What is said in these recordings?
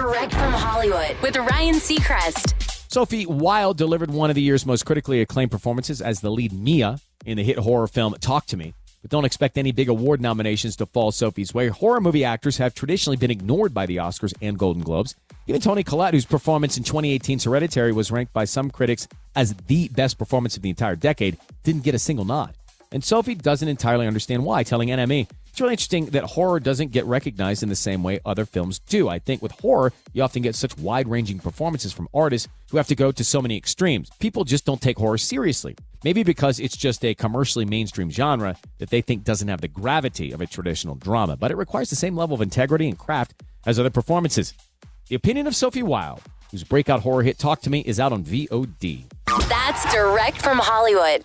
Direct from Hollywood with Ryan Seacrest. Sophie Wilde delivered one of the year's most critically acclaimed performances as the lead Mia in the hit horror film Talk to Me. But don't expect any big award nominations to fall Sophie's way. Horror movie actors have traditionally been ignored by the Oscars and Golden Globes. Even Toni Collette, whose performance in 2018's Hereditary was ranked by some critics as the best performance of the entire decade, didn't get a single nod. And Sophie doesn't entirely understand why, telling NME, it's really interesting that horror doesn't get recognized in the same way other films do. I think with horror, you often get such wide ranging performances from artists who have to go to so many extremes. People just don't take horror seriously. Maybe because it's just a commercially mainstream genre that they think doesn't have the gravity of a traditional drama, but it requires the same level of integrity and craft as other performances. The opinion of Sophie Wilde, whose breakout horror hit Talk to Me is out on VOD. That's direct from Hollywood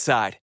Side.